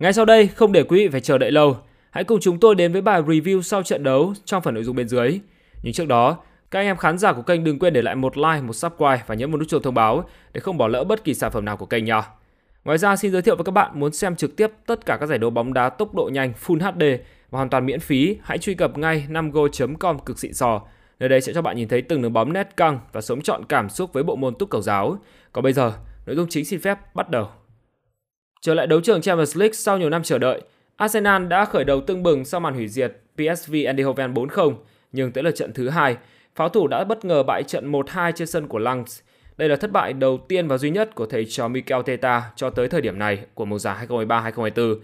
Ngay sau đây, không để quý vị phải chờ đợi lâu, hãy cùng chúng tôi đến với bài review sau trận đấu trong phần nội dung bên dưới. Nhưng trước đó, các anh em khán giả của kênh đừng quên để lại một like, một subscribe và nhấn một nút chuông thông báo để không bỏ lỡ bất kỳ sản phẩm nào của kênh nha. Ngoài ra xin giới thiệu với các bạn muốn xem trực tiếp tất cả các giải đấu bóng đá tốc độ nhanh Full HD và hoàn toàn miễn phí, hãy truy cập ngay 5go.com cực xịn sò. Nơi đây sẽ cho bạn nhìn thấy từng đường bóng nét căng và sống trọn cảm xúc với bộ môn túc cầu giáo. Còn bây giờ, nội dung chính xin phép bắt đầu. Trở lại đấu trường Champions League sau nhiều năm chờ đợi, Arsenal đã khởi đầu tưng bừng sau màn hủy diệt PSV Eindhoven 4-0, nhưng tới lượt trận thứ hai, pháo thủ đã bất ngờ bại trận 1-2 trên sân của Lens. Đây là thất bại đầu tiên và duy nhất của thầy trò Mikel Teta cho tới thời điểm này của mùa giải 2023-2024.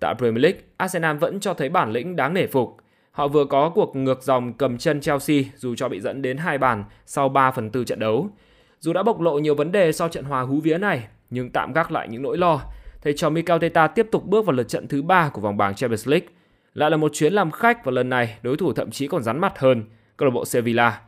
Tại Premier League, Arsenal vẫn cho thấy bản lĩnh đáng nể phục. Họ vừa có cuộc ngược dòng cầm chân Chelsea dù cho bị dẫn đến hai bàn sau 3 phần tư trận đấu. Dù đã bộc lộ nhiều vấn đề sau trận hòa hú vía này, nhưng tạm gác lại những nỗi lo, thầy trò Mikel Teta tiếp tục bước vào lượt trận thứ ba của vòng bảng Champions League. Lại là một chuyến làm khách và lần này đối thủ thậm chí còn rắn mặt hơn, câu lạc bộ Sevilla.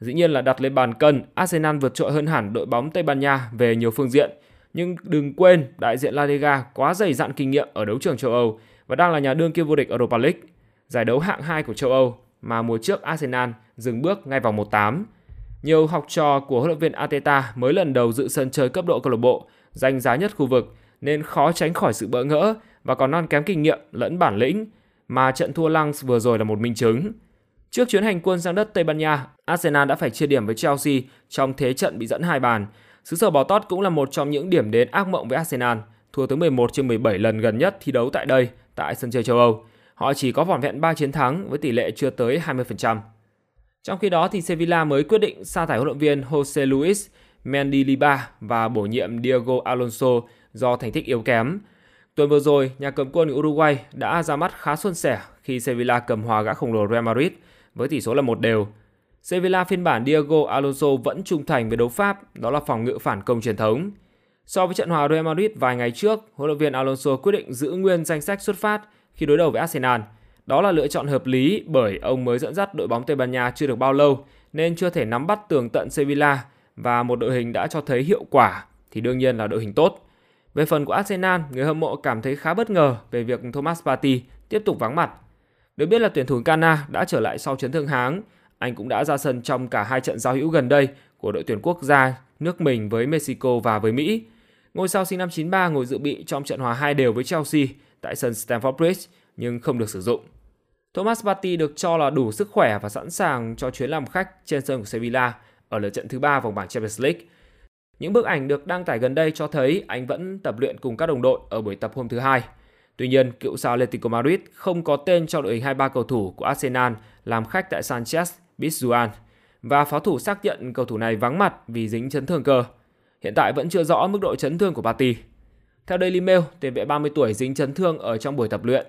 Dĩ nhiên là đặt lên bàn cân, Arsenal vượt trội hơn hẳn đội bóng Tây Ban Nha về nhiều phương diện. Nhưng đừng quên, đại diện La Liga quá dày dặn kinh nghiệm ở đấu trường châu Âu và đang là nhà đương kim vô địch Europa League, giải đấu hạng 2 của châu Âu mà mùa trước Arsenal dừng bước ngay vòng 1-8. Nhiều học trò của huấn luyện viên Ateta mới lần đầu dự sân chơi cấp độ câu lạc bộ, danh giá nhất khu vực nên khó tránh khỏi sự bỡ ngỡ và còn non kém kinh nghiệm lẫn bản lĩnh mà trận thua Lens vừa rồi là một minh chứng. Trước chuyến hành quân sang đất Tây Ban Nha, Arsenal đã phải chia điểm với Chelsea trong thế trận bị dẫn hai bàn. Xứ sở bò tót cũng là một trong những điểm đến ác mộng với Arsenal, thua tới 11 trên 17 lần gần nhất thi đấu tại đây, tại sân chơi châu Âu. Họ chỉ có vỏn vẹn 3 chiến thắng với tỷ lệ chưa tới 20%. Trong khi đó thì Sevilla mới quyết định sa thải huấn luyện viên Jose Luis Mendilibar và bổ nhiệm Diego Alonso do thành tích yếu kém. Tuần vừa rồi, nhà cầm quân Uruguay đã ra mắt khá xuân sẻ khi Sevilla cầm hòa gã khổng lồ Real Madrid với tỷ số là một đều. Sevilla phiên bản Diego Alonso vẫn trung thành với đấu pháp, đó là phòng ngự phản công truyền thống. So với trận hòa Real Madrid vài ngày trước, huấn luyện viên Alonso quyết định giữ nguyên danh sách xuất phát khi đối đầu với Arsenal. Đó là lựa chọn hợp lý bởi ông mới dẫn dắt đội bóng Tây Ban Nha chưa được bao lâu nên chưa thể nắm bắt tường tận Sevilla và một đội hình đã cho thấy hiệu quả thì đương nhiên là đội hình tốt. Về phần của Arsenal, người hâm mộ cảm thấy khá bất ngờ về việc Thomas Partey tiếp tục vắng mặt. Được biết là tuyển thủ Ghana đã trở lại sau chấn thương háng. Anh cũng đã ra sân trong cả hai trận giao hữu gần đây của đội tuyển quốc gia nước mình với Mexico và với Mỹ. Ngôi sao sinh năm 93 ngồi dự bị trong trận hòa hai đều với Chelsea tại sân Stamford Bridge nhưng không được sử dụng. Thomas Partey được cho là đủ sức khỏe và sẵn sàng cho chuyến làm khách trên sân của Sevilla ở lượt trận thứ ba vòng bảng Champions League. Những bức ảnh được đăng tải gần đây cho thấy anh vẫn tập luyện cùng các đồng đội ở buổi tập hôm thứ hai. Tuy nhiên, cựu sao Atletico Madrid không có tên trong đội hình 23 cầu thủ của Arsenal làm khách tại Sanchez Pizjuan và pháo thủ xác nhận cầu thủ này vắng mặt vì dính chấn thương cơ. Hiện tại vẫn chưa rõ mức độ chấn thương của Pati. Theo Daily Mail, tiền vệ 30 tuổi dính chấn thương ở trong buổi tập luyện.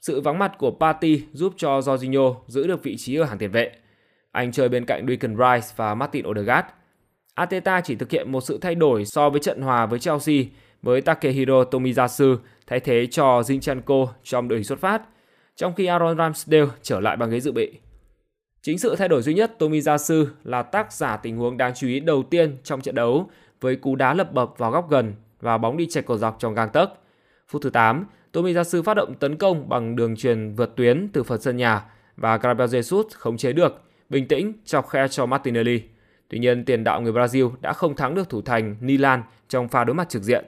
Sự vắng mặt của Pati giúp cho Jorginho giữ được vị trí ở hàng tiền vệ. Anh chơi bên cạnh Declan Rice và Martin Odegaard. Ateta chỉ thực hiện một sự thay đổi so với trận hòa với Chelsea với Takehiro Tomiyasu thay thế cho Zinchenko trong đội hình xuất phát, trong khi Aaron Ramsdale trở lại bằng ghế dự bị. Chính sự thay đổi duy nhất Tomiyasu là tác giả tình huống đáng chú ý đầu tiên trong trận đấu với cú đá lập bập vào góc gần và bóng đi chệch cầu dọc trong gang tấc. Phút thứ 8, Tomiyasu phát động tấn công bằng đường truyền vượt tuyến từ phần sân nhà và Gabriel Jesus khống chế được, bình tĩnh chọc khe cho Martinelli. Tuy nhiên, tiền đạo người Brazil đã không thắng được thủ thành Nilan trong pha đối mặt trực diện.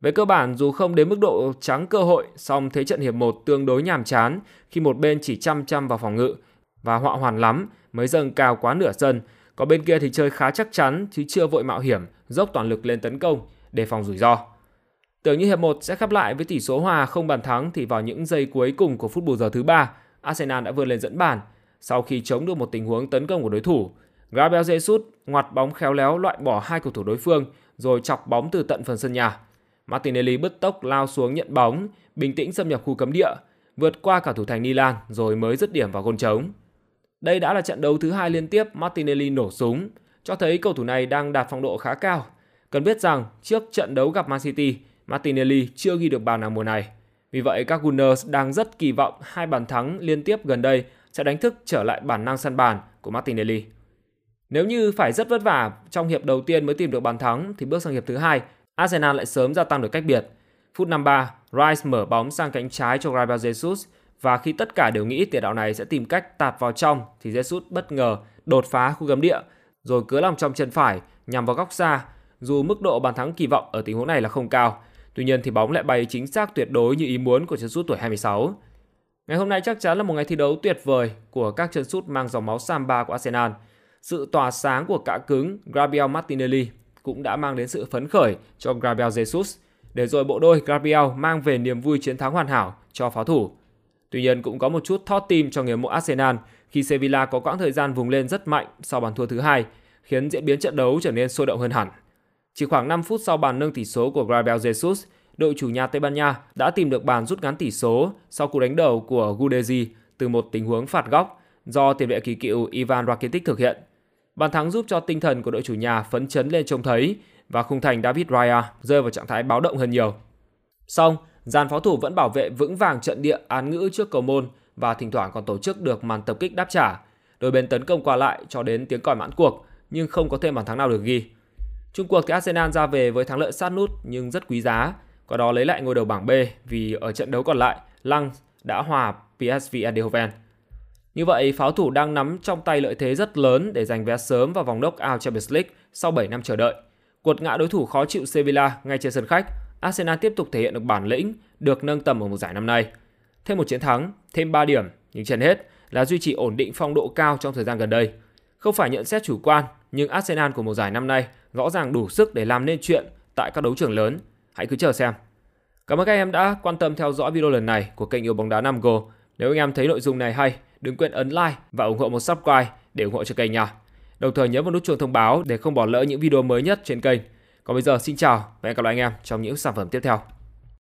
Về cơ bản, dù không đến mức độ trắng cơ hội, song thế trận hiệp 1 tương đối nhàm chán khi một bên chỉ chăm chăm vào phòng ngự và họa hoàn lắm mới dâng cao quá nửa sân, còn bên kia thì chơi khá chắc chắn chứ chưa vội mạo hiểm, dốc toàn lực lên tấn công để phòng rủi ro. Tưởng như hiệp 1 sẽ khép lại với tỷ số hòa không bàn thắng thì vào những giây cuối cùng của phút bù giờ thứ ba, Arsenal đã vươn lên dẫn bàn sau khi chống được một tình huống tấn công của đối thủ. Gabriel Jesus ngoặt bóng khéo léo loại bỏ hai cầu thủ đối phương rồi chọc bóng từ tận phần sân nhà. Martinelli bứt tốc lao xuống nhận bóng, bình tĩnh xâm nhập khu cấm địa, vượt qua cả thủ thành Milan rồi mới dứt điểm vào gôn trống. Đây đã là trận đấu thứ hai liên tiếp Martinelli nổ súng, cho thấy cầu thủ này đang đạt phong độ khá cao. Cần biết rằng trước trận đấu gặp Man City, Martinelli chưa ghi được bàn nào mùa này. Vì vậy các Gunners đang rất kỳ vọng hai bàn thắng liên tiếp gần đây sẽ đánh thức trở lại bản năng săn bàn của Martinelli. Nếu như phải rất vất vả trong hiệp đầu tiên mới tìm được bàn thắng thì bước sang hiệp thứ hai, Arsenal lại sớm gia tăng được cách biệt. Phút 53, Rice mở bóng sang cánh trái cho Gabriel Jesus và khi tất cả đều nghĩ tiền đạo này sẽ tìm cách tạt vào trong thì Jesus bất ngờ đột phá khu cấm địa rồi cứa lòng trong chân phải nhằm vào góc xa. Dù mức độ bàn thắng kỳ vọng ở tình huống này là không cao, tuy nhiên thì bóng lại bay chính xác tuyệt đối như ý muốn của chân sút tuổi 26. Ngày hôm nay chắc chắn là một ngày thi đấu tuyệt vời của các chân sút mang dòng máu Samba của Arsenal. Sự tỏa sáng của cạ cứng Gabriel Martinelli cũng đã mang đến sự phấn khởi cho Gabriel Jesus, để rồi bộ đôi Gabriel mang về niềm vui chiến thắng hoàn hảo cho pháo thủ. Tuy nhiên cũng có một chút thót tim cho người mộ Arsenal khi Sevilla có quãng thời gian vùng lên rất mạnh sau bàn thua thứ hai, khiến diễn biến trận đấu trở nên sôi động hơn hẳn. Chỉ khoảng 5 phút sau bàn nâng tỷ số của Gabriel Jesus, đội chủ nhà Tây Ban Nha đã tìm được bàn rút ngắn tỷ số sau cú đánh đầu của Gudezi từ một tình huống phạt góc do tiền vệ kỳ cựu Ivan Rakitic thực hiện. Bàn thắng giúp cho tinh thần của đội chủ nhà phấn chấn lên trông thấy và khung thành David Raya rơi vào trạng thái báo động hơn nhiều. Xong, dàn pháo thủ vẫn bảo vệ vững vàng trận địa án ngữ trước cầu môn và thỉnh thoảng còn tổ chức được màn tập kích đáp trả. Đôi bên tấn công qua lại cho đến tiếng còi mãn cuộc nhưng không có thêm bàn thắng nào được ghi. Trung cuộc thì Arsenal ra về với thắng lợi sát nút nhưng rất quý giá, có đó lấy lại ngôi đầu bảng B vì ở trận đấu còn lại, Lăng đã hòa PSV Eindhoven. Như vậy, pháo thủ đang nắm trong tay lợi thế rất lớn để giành vé sớm vào vòng knock-out Champions League sau 7 năm chờ đợi. cuột ngã đối thủ khó chịu Sevilla ngay trên sân khách, Arsenal tiếp tục thể hiện được bản lĩnh, được nâng tầm ở một giải năm nay. Thêm một chiến thắng, thêm 3 điểm, nhưng trên hết là duy trì ổn định phong độ cao trong thời gian gần đây. Không phải nhận xét chủ quan, nhưng Arsenal của một giải năm nay rõ ràng đủ sức để làm nên chuyện tại các đấu trường lớn. Hãy cứ chờ xem. Cảm ơn các em đã quan tâm theo dõi video lần này của kênh yêu bóng đá 5Go. Nếu anh em thấy nội dung này hay, đừng quên ấn like và ủng hộ một subscribe để ủng hộ cho kênh nha. Đồng thời nhớ vào nút chuông thông báo để không bỏ lỡ những video mới nhất trên kênh. Còn bây giờ, xin chào và hẹn gặp lại anh em trong những sản phẩm tiếp theo.